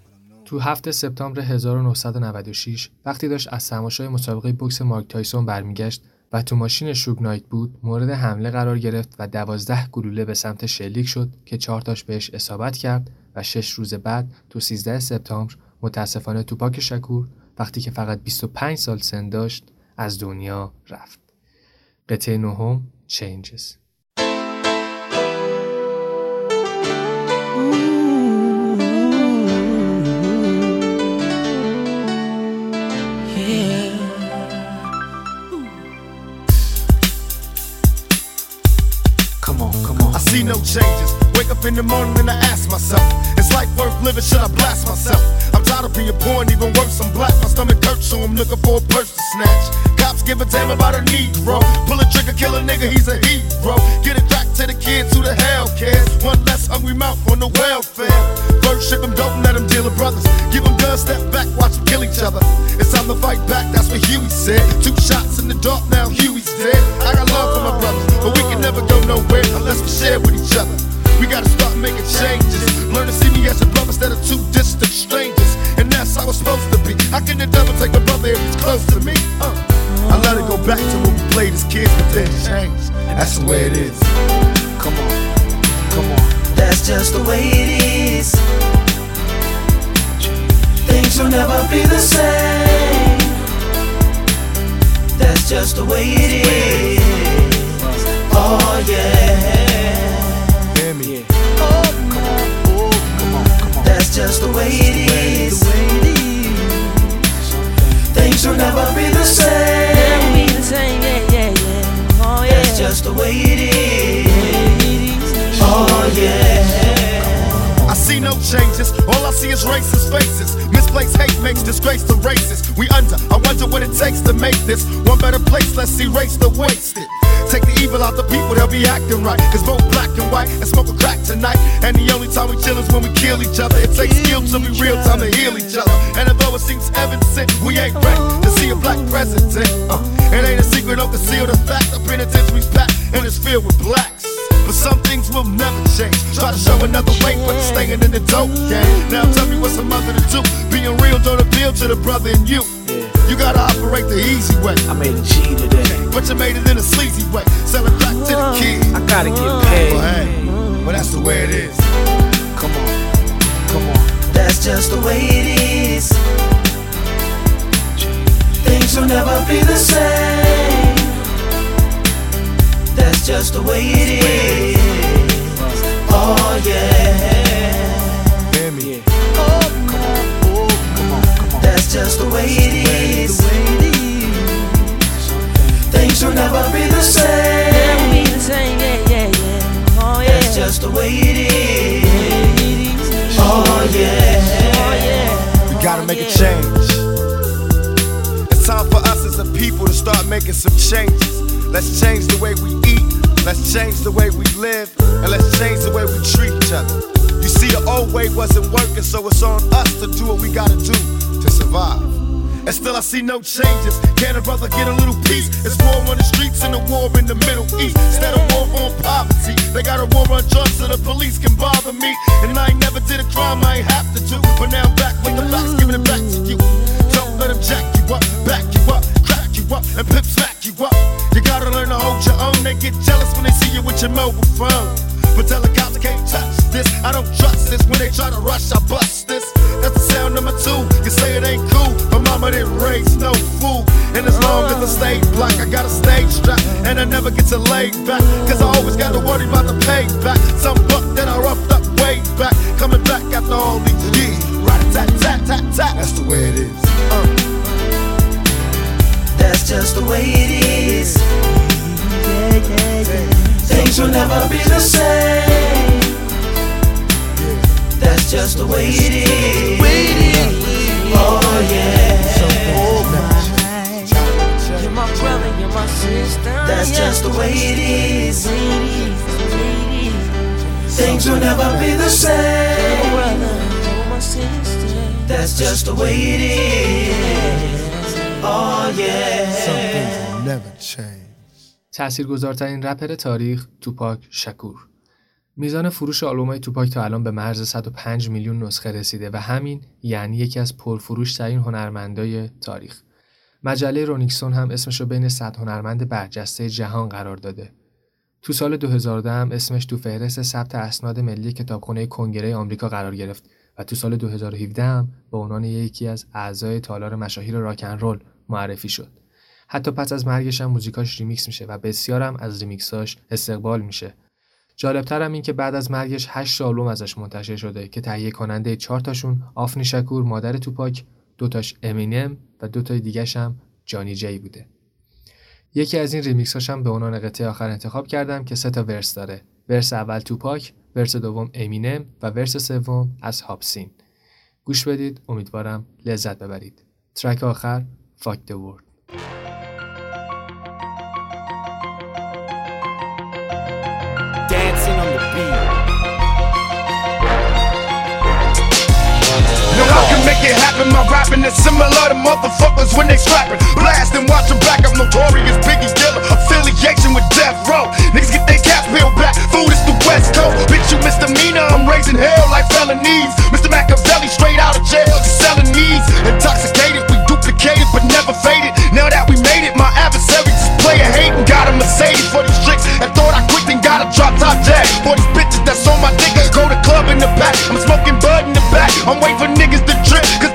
تو 7 سپتامبر 1996 وقتی داشت از تماشای مسابقه بوکس مارک تایسون برمیگشت و تو ماشین شوگ نایت بود مورد حمله قرار گرفت و 12 گلوله به سمت شلیک شد که چهار تاش بهش اصابت کرد و 6 روز بعد تو 13 سپتامبر متاسفانه توپاک شکور وقتی که فقط 25 سال سن داشت از دنیا رفت. قطعه نهم Changes see no changes. Wake up in the morning and I ask myself, is life worth living? Should I blast myself? I'm tired of being poor and even worse, I'm black. My stomach hurts, so I'm looking for a purse to snatch. Cops give a damn about a Negro. Pull a trigger, kill a nigga, he's a hero. Get it back to the kids who the hell cares. One less hungry mouth on the welfare. First ship them, don't let them deal with brothers. Give them guns, step back, watch them kill each other. It's time to fight back, that's what Huey said. Two shots in the dark, now Huey's dead. I got love for my brothers, but we can never go nowhere unless we share with each other. We gotta start making changes. Learn to see me as a brother instead of two distant strangers. And that's how it's supposed to be. How can the devil take a brother if he's close to me? Uh. I let it go back to when we played as kids, but then it changed. That's the way it is. Come on, come on. That's just the way it is. Things will never be the same. That's just the way it is. Oh yeah. Hear me? Oh, come on, oh, come on, come on. That's just the way it is. Things will never be the same. Is racist faces. Misplaced hate makes disgrace to races. We under. I wonder what it takes to make this one better place. Let's erase the wasted. Take the evil out the people, they'll be acting right. Cause both black and white and smoke a crack tonight. And the only time we chill is when we kill each other. It takes skill to be real time to heal each other. And although it seems evident, we ain't ready to see a black president. Uh, it ain't a secret, don't conceal the fact. The penitentiary's packed and it's filled with blacks. But some things will never change. Try to show another way, but it's staying in the dope game. Now tell me what's a mother to do. Being real don't appeal to the brother in you. You gotta operate the easy way. I made a G today. But you made it in a sleazy way. Sell it back to the kid. I gotta get Well, paid. hey, well, that's the way it is. Come on, come on. That's just the way it is. Things will never be the same that's just the way it is. Oh yeah. Oh me. That's just the way it is. Things will never be the same. That's just the way it is. Oh, oh yeah. We gotta make a change as a people to start making some changes. Let's change the way we eat, let's change the way we live, and let's change the way we treat each other. You see, the old way wasn't working, so it's on us to do what we gotta do to survive. And still I see no changes. Can a brother get a little peace? It's war on the streets and a war in the Middle East. Instead of war on poverty, they got a war on drugs so the police can bother me. And I ain't never did a crime I ain't have to do. But now your mobile phone. But tell the cops I can't touch this. I don't trust this. When they try to rush, I bust this. That's the sound number two. You say it ain't cool. My mama didn't raise no fool. And as long as I stay black, I got a stage strap. And I never get to lay back. Cause I always gotta worry about the payback. Some buck that I roughed up way back. Coming back after all these years. Right tat tat tat tat. That's the way it is. Uh. That's just the way it is. Things will never be the same. That's just the way it is. Oh yeah. You're my brother, you're my sister. That's just the way it is. Things will never be the same. That's just the way it is. Oh yeah. Some things will never change. تاثیرگذارترین رپر تاریخ توپاک شکور میزان فروش آلبومای توپاک تا الان به مرز 105 میلیون نسخه رسیده و همین یعنی یکی از پرفروش ترین هنرمندای تاریخ. مجله رونیکسون هم اسمش رو بین 100 هنرمند برجسته جهان قرار داده. تو سال 2010 هم اسمش تو فهرست ثبت اسناد ملی کتابخونه کنگره آمریکا قرار گرفت و تو سال 2017 هم به عنوان یکی از اعضای تالار مشاهیر راکن رول معرفی شد. حتی پس از مرگش هم موزیکاش ریمیکس میشه و بسیارم از ریمیکساش استقبال میشه. جالبتر هم این که بعد از مرگش 8 آلبوم ازش منتشر شده که تهیه کننده 4 تاشون آفنی شکور مادر توپاک، دو تاش امینم و دو تای دیگه‌ش هم جانی جی بوده. یکی از این ریمیکس هم به عنوان قطعه آخر انتخاب کردم که سه تا ورس داره. ورس اول توپاک، ورس دوم امینم و ورس سوم از هاپسین. گوش بدید امیدوارم لذت ببرید. ترک آخر فاک the world. Happen. My rapping is similar to motherfuckers when they scrapping. Blast and watch back. I'm notorious Biggie Killer. Affiliation with Death Row. Niggas get their caps peeled back. Food is the West Coast. Bitch, you misdemeanor. I'm raising hell like felonies. Mr. Machiavelli straight out of jail. Just selling needs. Intoxicated. We duplicated but never faded. Now that we made it, my adversary just play a hate and got a Mercedes for these tricks. And thought I quit and got a drop top jag. For these bitches that's on my dick. Go to club in the back. I'm smoking bud in the back. I'm waiting for niggas to trip. Cause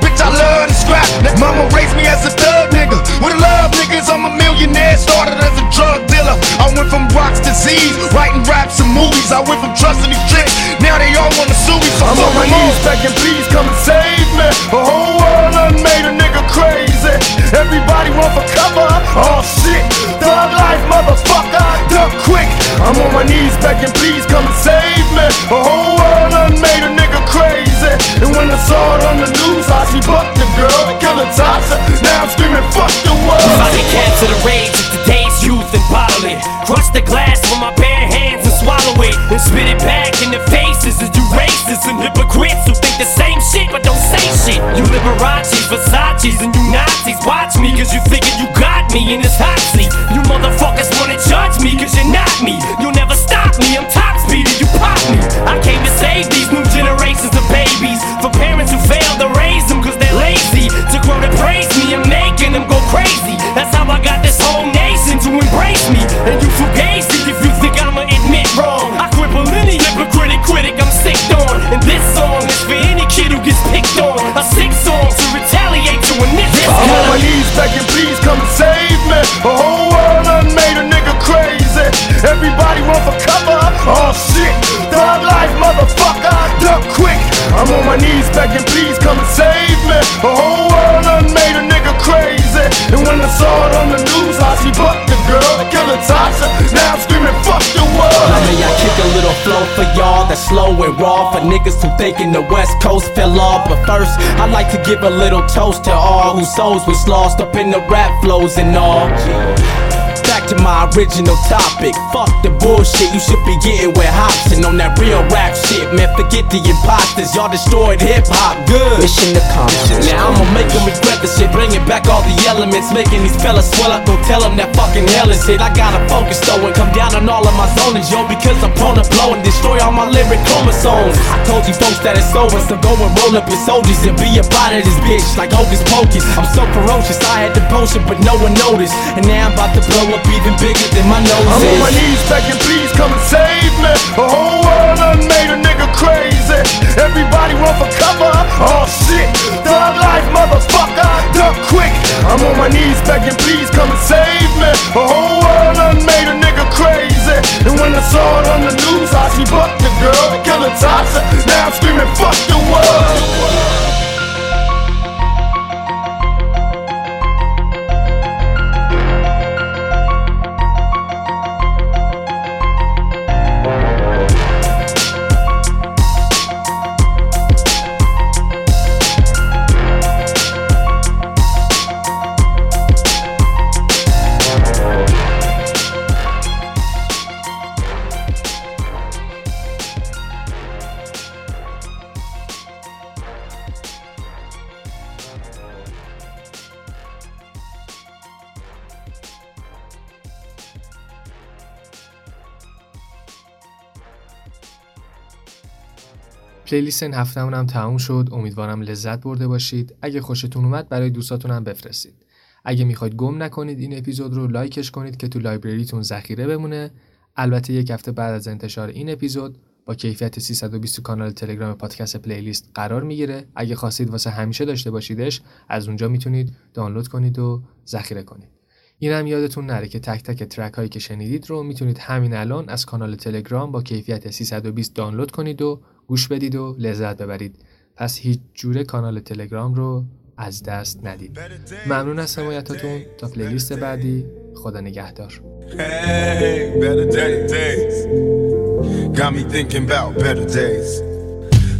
bitch, I love to scrap. That mama raised me as a thug nigga. With love niggas, I'm a millionaire. Started as a drug dealer. I went from rocks to Z's. Writing raps and movies. I went from trusting these. Now they all wanna sue me. So I'm on my knees begging, please come and save me. The whole world done made a nigga crazy. Everybody want for cover. Oh shit, thug life, motherfucker. Duck quick. I'm on my knees begging, please come and save me. The whole world done made a nigga crazy. And when I saw it on the news, I see buck the girl, killer Tasha. Now I'm screaming, fuck the world. Body cancer the rage of today's youth and it. Crush the glass with my bare hands and swallow it. And spit it back in the faces of you racists and hypocrites who think the same shit but don't say shit. You Liberace's, Versace's, and you Nazis. Watch me cause you thinking you got me in this hot seat. You motherfuckers wanna judge me cause you're not me. You'll never stop me, I'm top speed and you pop me. I came to save these new generations of babies. For parents who failed to raise them cause they're lazy. To grow to praise me, I'm making them go crazy. That's how I got this whole nation to embrace me. And you fugazi if you begging, please come and save me. The whole world done made a nigga crazy. And when I saw it on the news, I see buck the girl, killer Tasha. Now I'm screaming, fuck the world. Let me I kick a little flow for y'all that's slow and raw for niggas who thinking the West Coast fell off. But first, I'd like to give a little toast to all whose souls was lost up in the rap flows and all. To my original topic. Fuck the bullshit, you should be getting with Hopsin on that real rap shit. Man, forget the imposters, y'all destroyed hip hop. Good. Mission accomplished. Now I'ma make them regret the shit, bringing back all the elements, making these fellas swell up. Don't tell them that fucking hell is hit. I gotta focus though and come down on all of my zonings, yo, because I'm prone to blow and destroy all my lyric chromosomes. I told you folks that it's over, so go and roll up your soldiers and be a part of this bitch like Hocus Pocus. I'm so ferocious, I had the potion, but no one noticed. And now I'm about to blow up even bigger than my nose I'm is. on my knees begging, please come and save me. The whole world done made a nigga crazy. Everybody run for cover. Oh shit, thug life, motherfucker, duck quick. I'm on my knees begging, please come and save me. The whole world done made a nigga crazy. And when I saw it on the news, I see buck the girl, killing Tasha. Now I'm screaming, fuck the world. پلیلیست این هفتهمون هم تموم شد. امیدوارم لذت برده باشید. اگه خوشتون اومد برای دوستاتون هم بفرستید. اگه می‌خواید گم نکنید این اپیزود رو لایکش کنید که تو لایبرریتون ذخیره بمونه. البته یک هفته بعد از انتشار این اپیزود با کیفیت 320 تو کانال تلگرام پادکست پلیلیست قرار می‌گیره. اگه خواستید واسه همیشه داشته باشیدش از اونجا می‌تونید دانلود کنید و ذخیره کنید. این هم یادتون نره که تک تک ترک هایی که شنیدید رو می‌تونید همین الان از کانال تلگرام با کیفیت 320 دانلود کنید و گوش بدید و لذت ببرید پس هیچ جوره کانال تلگرام رو از دست ندید ممنون از حمایتاتون تا پلیلیست بعدی خدا نگهدار.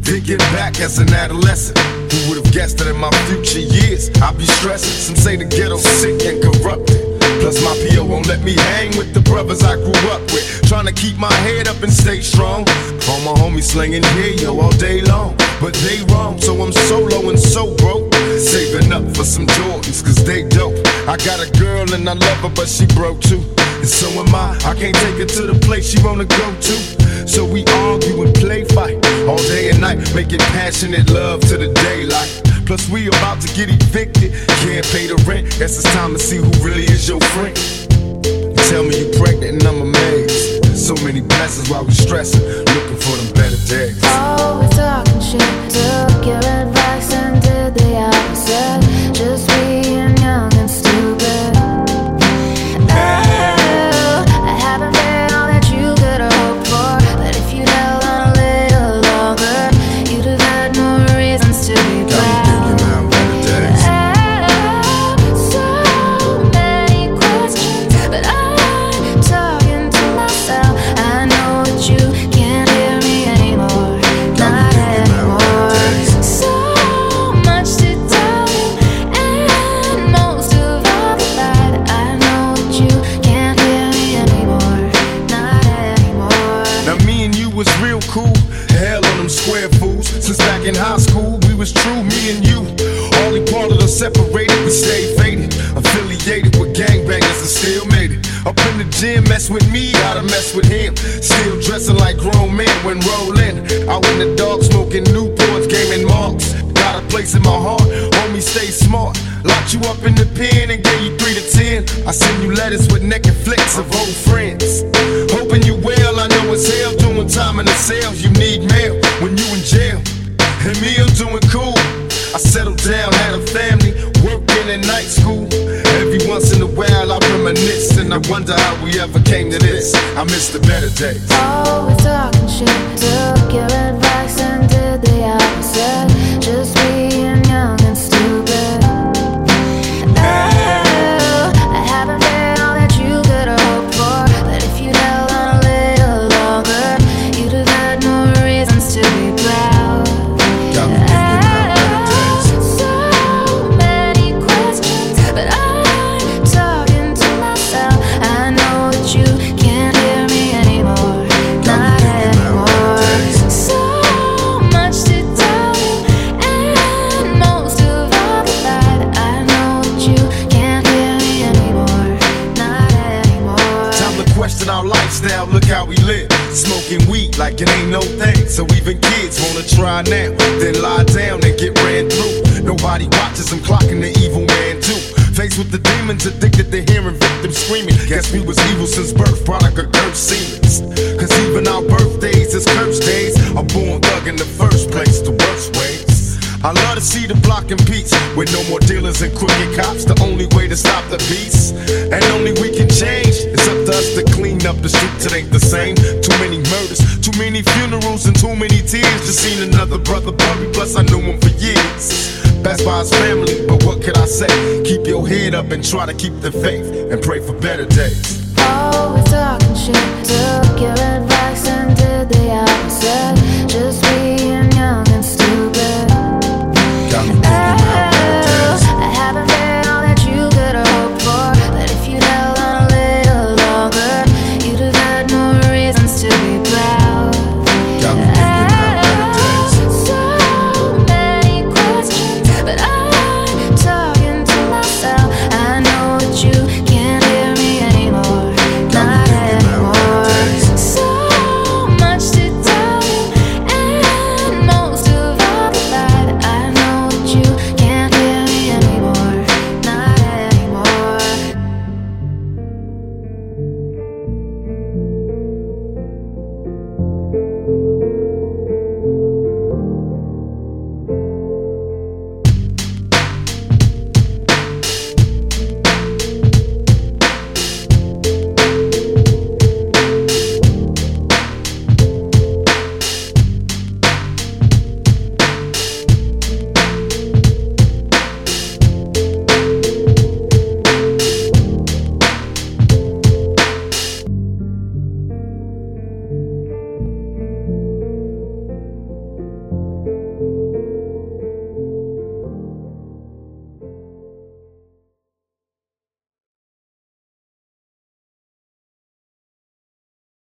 Thinking back as an adolescent. Who would have guessed that in my future years I'd be stressing? Some say the ghetto's sick and corrupted. Plus my PO won't let me hang with the brothers I grew up with. Trying to keep my head up and stay strong. All my homies slinging here, yo, all day long. But they wrong, so I'm solo and so broke. Saving up for some Jordans, cause they dope. I got a girl and I love her, but she broke too. And so am I. I can't take her to the place she wanna go to. So we argue and play fight all day and night, making passionate love to the daylight. Plus we about to get evicted, can't pay the rent. Guess it's time to see who really is your friend. You tell me you're pregnant and I'm amazed. So many blessings while we stressing, looking for them better days. Always talking shit, took your advice and did the opposite. Miss Guess we was evil since birth, product of cursed seemens. Cause even our birthdays is cursed days. A born thug in the first place, the worst ways. I love to see the block in peace with no more dealers and crooked cops. The only way to stop the beast, and only we can change. It's up to us to clean up the streets. It ain't the same. Too many murders, too many funerals, and too many tears. Just seen another brother buried. Plus I knew him for years. Best his family, but what could I say? Keep your head up and try to keep the faith and pray for better days. Always talking shit, took your advice and did the opposite. Just